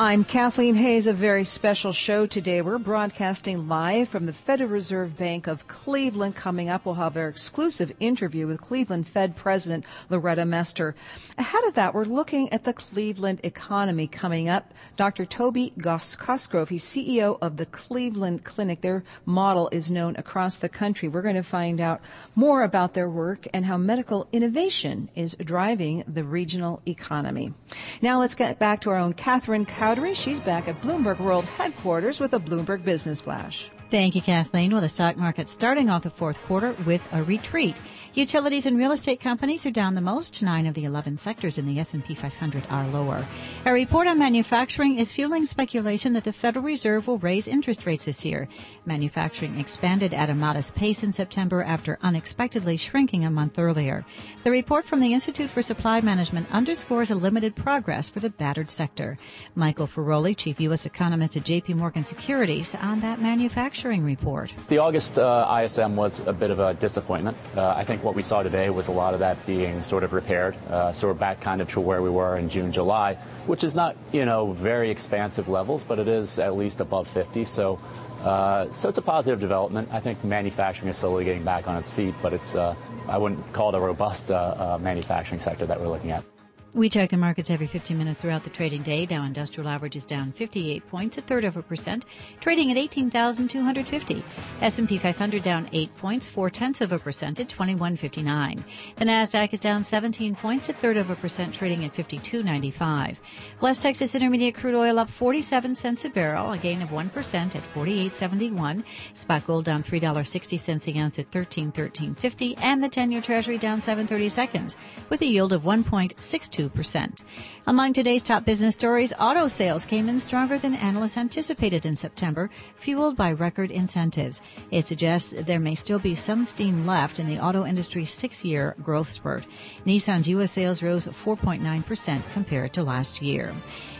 I'm Kathleen Hays, a very special show today. We're broadcasting live from the Federal Reserve Bank of Cleveland. Coming up, we'll have our exclusive interview with Cleveland Fed President Loretta Mester. Ahead of that, we're looking at the Cleveland economy coming up. Dr. Toby Cosgrove, he's CEO of the Cleveland Clinic. Their model is known across the country. We're going to find out more about their work and how medical innovation is driving the regional economy. Now let's get back to our own Catherine Cowdery. She's back at Bloomberg World headquarters with a Bloomberg Business Flash. Thank you, Kathleen. Well, the stock market starting off the fourth quarter with a retreat. Utilities and real estate companies are down the most. Nine of the 11 sectors in the S&P 500 are lower. A report on manufacturing is fueling speculation that the Federal Reserve will raise interest rates this year. Manufacturing expanded at a modest pace in September after unexpectedly shrinking a month earlier. The report from the Institute for Supply Management underscores a limited progress for the battered sector. Michael Feroli, chief U.S. economist at J.P. Morgan Securities, on that manufacturing report. The August uh, ISM was a bit of a disappointment. Uh, I think what we saw today was a lot of that being sort of repaired. Uh, so we're back kind of to where we were in June, July, which is not, you know, very expansive levels, but it is at least above 50. So, uh, so it's a positive development. I think manufacturing is slowly getting back on its feet, but it's, uh, I wouldn't call it a robust uh, uh, manufacturing sector that we're looking at. We check the markets every 15 minutes throughout the trading day. Dow Industrial Average is down 58 points, a third of a percent, trading at 18,250. S&P 500 down 8 points, 4 tenths of a percent at 2159. The Nasdaq is down 17 points, a third of a percent, trading at 5295. West Texas Intermediate crude oil up 47 cents a barrel, a gain of 1% at 48.71. Spot gold down $3.60 an ounce at 13.1350, and the 10-year Treasury down 730 seconds, with a yield of 1.62 2%. Among today's top business stories, auto sales came in stronger than analysts anticipated in September, fueled by record incentives. It suggests there may still be some steam left in the auto industry's six-year growth spurt. Nissan's U.S. sales rose 4.9% compared to last year.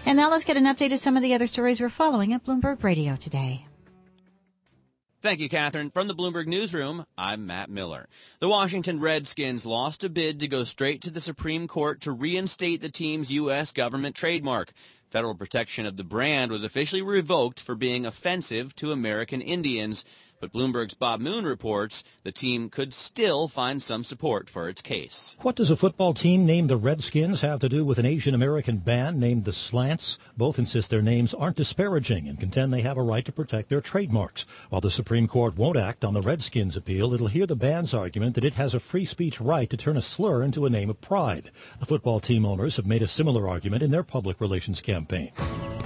And now let's get an update of some of the other stories we're following at Bloomberg Radio today. Thank you, Catherine. From the Bloomberg Newsroom, I'm Matt Miller. The Washington Redskins lost a bid to go straight to the Supreme Court to reinstate the team's U.S. government trademark. Federal protection of the brand was officially revoked for being offensive to American Indians. But Bloomberg's Bob Moon reports the team could still find some support for its case. What does a football team named the Redskins have to do with an Asian American band named the Slants? Both insist their names aren't disparaging and contend they have a right to protect their trademarks. While the Supreme Court won't act on the Redskins appeal, it'll hear the band's argument that it has a free speech right to turn a slur into a name of pride. The football team owners have made a similar argument in their public relations campaign.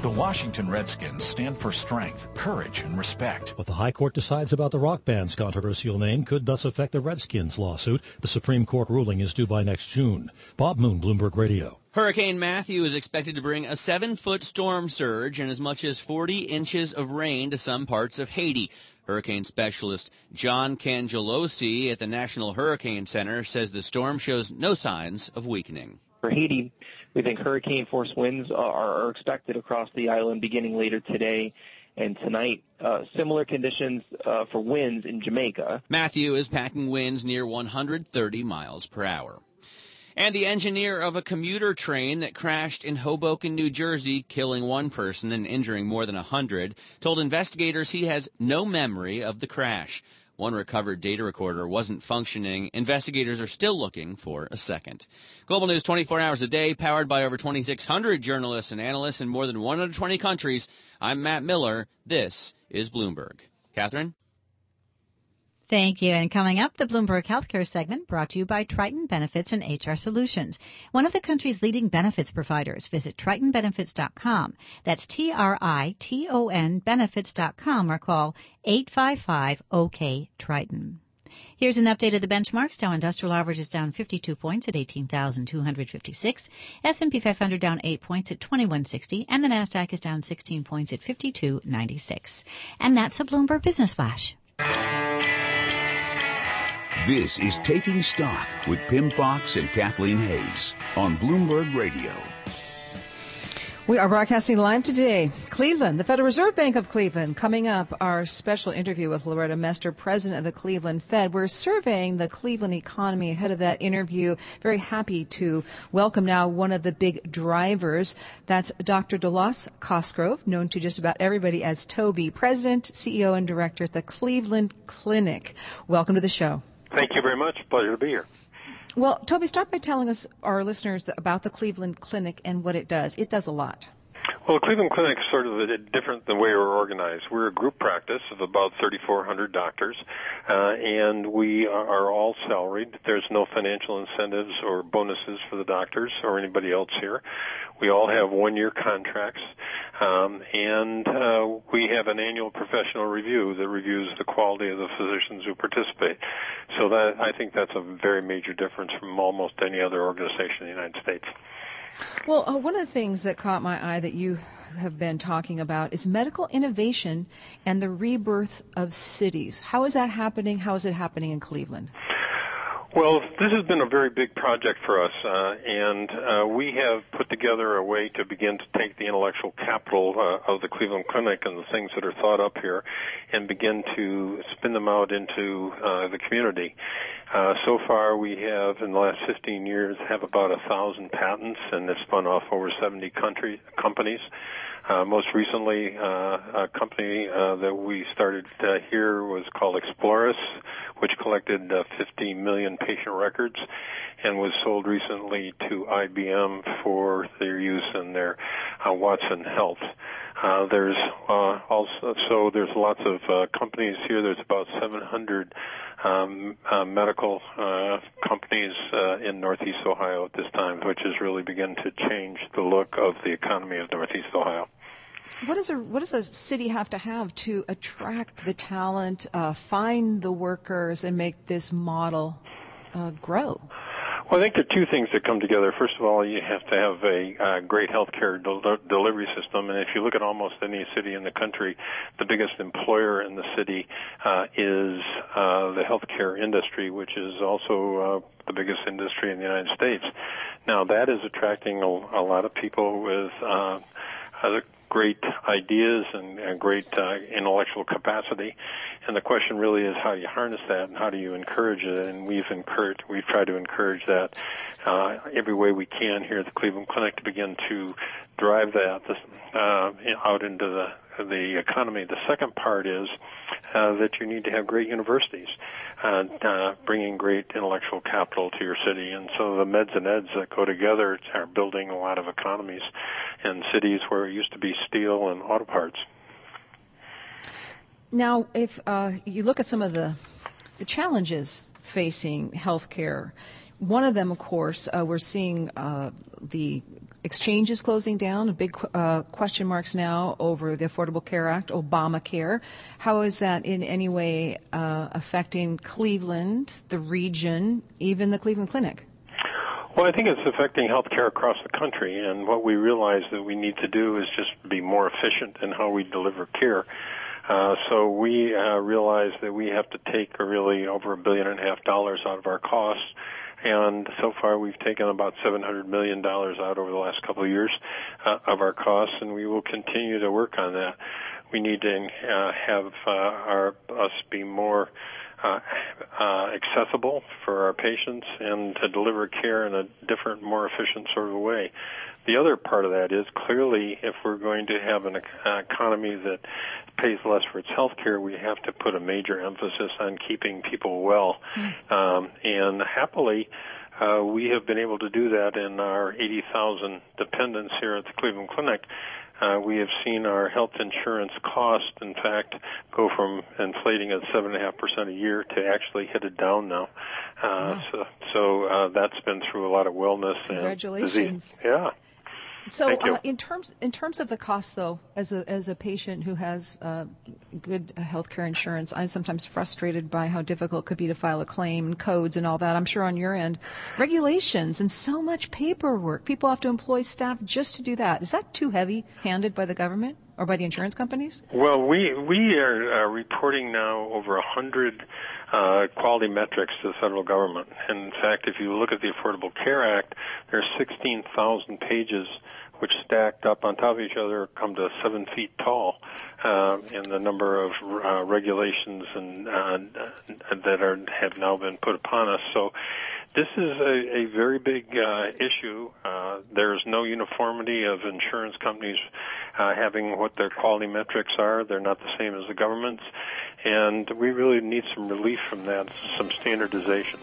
The Washington Redskins stand for strength, courage, and respect. What the High Court decides about the rock band's controversial name could thus affect the Redskins lawsuit. The Supreme Court ruling is due by next June. Bob Moon, Bloomberg Radio. Hurricane Matthew is expected to bring a seven foot storm surge and as much as 40 inches of rain to some parts of Haiti. Hurricane specialist John Cangelosi at the National Hurricane Center says the storm shows no signs of weakening. For Haiti, we think hurricane force winds are, are expected across the island beginning later today and tonight. Uh, similar conditions uh, for winds in Jamaica. Matthew is packing winds near 130 miles per hour. And the engineer of a commuter train that crashed in Hoboken, New Jersey, killing one person and injuring more than a hundred, told investigators he has no memory of the crash. One recovered data recorder wasn't functioning. Investigators are still looking for a second. Global News 24 hours a day, powered by over 2,600 journalists and analysts in more than 120 countries. I'm Matt Miller. This is Bloomberg. Catherine? Thank you. And coming up, the Bloomberg Healthcare segment brought to you by Triton Benefits and HR Solutions, one of the country's leading benefits providers. Visit tritonbenefits.com. That's T-R-I-T-O-N benefits.com or call 855-OK-Triton. Here's an update of the benchmarks. Dow Industrial Average is down 52 points at 18,256. S&P 500 down 8 points at 2160. And the NASDAQ is down 16 points at 5296. And that's a Bloomberg Business Flash. This is Taking Stock with Pimm Fox and Kathleen Hays on Bloomberg Radio. We are broadcasting live today. Cleveland, the Federal Reserve Bank of Cleveland. Coming up, our special interview with Loretta Mester, president of the Cleveland Fed. We're surveying the Cleveland economy ahead of that interview. Very happy to welcome now one of the big drivers. That's Dr. Delos Cosgrove, known to just about everybody as Toby, president, CEO, and director at the Cleveland Clinic. Welcome to the show. Thank you very much. Pleasure to be here. Well, Toby, start by telling us, our listeners, about the Cleveland Clinic and what it does. It does a lot. Well, the Cleveland Clinic is sort of different than the way we're organized. We're a group practice of about 3,400 doctors, uh, and we are all salaried. There's no financial incentives or bonuses for the doctors or anybody else here. We all have one-year contracts, um, and uh, we have an annual professional review that reviews the quality of the physicians who participate. So that I think that's a very major difference from almost any other organization in the United States. Well, uh, one of the things that caught my eye that you have been talking about is medical innovation and the rebirth of cities. How is that happening? How is it happening in Cleveland? Well, this has been a very big project for us, uh, and uh, we have put together a way to begin to take the intellectual capital uh, of the Cleveland Clinic and the things that are thought up here and begin to spin them out into uh, the community. Uh, so far, we have, in the last 15 years, have about a thousand patents, and it's spun off over 70 country companies. Uh, most recently, uh, a company uh, that we started uh, here was called Explorys, which collected uh, 50 million patient records and was sold recently to IBM for their use in their uh, Watson Health. There's also so there's lots of companies here. There's about 700 um, medical companies in Northeast Ohio at this time, which has really begun to change the look of the economy of Northeast Ohio. What does a what does a city have to have to attract the talent, uh, find the workers, and make this model uh, grow? Well, I think there are two things that come together. First of all, you have to have a uh, great healthcare del- delivery system, and if you look at almost any city in the country, the biggest employer in the city uh, is uh, the healthcare industry, which is also uh, the biggest industry in the United States. Now, that is attracting a, a lot of people with uh, great ideas and, and great uh, intellectual capacity. And the question really is how do you harness that and how do you encourage it? And we've encouraged, we've tried to encourage that uh, every way we can here at the Cleveland Clinic to begin to drive that uh, out into the the economy. The second part is uh, that you need to have great universities and uh, bringing great intellectual capital to your city. And so the meds and eds that go together are building a lot of economies in cities where it used to be steel and auto parts. Now, if uh, you look at some of the the challenges facing healthcare, one of them, of course, uh, we're seeing uh, the exchanges closing down, big uh, question marks now over the Affordable Care Act, Obamacare. How is that in any way uh, affecting Cleveland, the region, even the Cleveland Clinic? Well, I think it's affecting healthcare across the country, and what we realize that we need to do is just be more efficient in how we deliver care. Uh, so we uh, realize that we have to take really over a billion and a half dollars out of our costs and so far we've taken about $700 million out over the last couple of years uh, of our costs, and we will continue to work on that. We need to uh, have uh, our us be more uh, uh, accessible for our patients and to deliver care in a different, more efficient sort of way. The other part of that is clearly if we're going to have an economy that pays less for its health care, we have to put a major emphasis on keeping people well. Mm. Um, and happily, uh, we have been able to do that in our 80,000 dependents here at the Cleveland Clinic. Uh, we have seen our health insurance cost, in fact, go from inflating at seven and a half percent a year to actually headed down now. Uh, wow. So, so uh, that's been through a lot of wellness Congratulations. and disease. Yeah. So, uh, in terms in terms of the cost, though, as a as a patient who has uh, good health care insurance, I'm sometimes frustrated by how difficult it could be to file a claim and codes and all that. I'm sure on your end, regulations and so much paperwork. People have to employ staff just to do that. Is that too heavy-handed by the government? or by the insurance companies? Well, we we are uh, reporting now over a hundred uh, quality metrics to the federal government. And in fact, if you look at the Affordable Care Act, there are 16,000 pages which stacked up on top of each other come to seven feet tall uh, in the number of uh, regulations and uh, that are have now been put upon us. So this is a, a very big uh, issue. Uh, there's no uniformity of insurance companies uh, having what their quality metrics are. They're not the same as the government's, and we really need some relief from that, some standardization.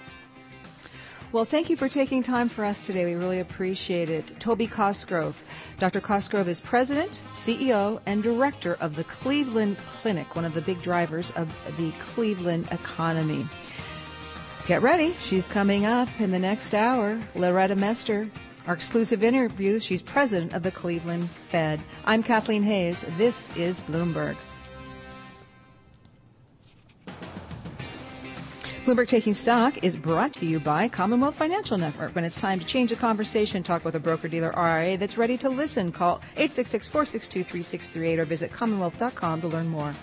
Well, thank you for taking time for us today. We really appreciate it. Toby Cosgrove. Dr. Cosgrove is president, CEO, and director of the Cleveland Clinic, one of the big drivers of the Cleveland economy. Get ready. She's coming up in the next hour. Loretta Mester, our exclusive interview. She's president of the Cleveland Fed. I'm Kathleen Hays. This is Bloomberg. Bloomberg Taking Stock is brought to you by Commonwealth Financial Network. When it's time to change the conversation, talk with a broker dealer RIA that's ready to listen. Call 866 462 3638 or visit commonwealth.com to learn more.